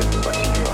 tiefer, werden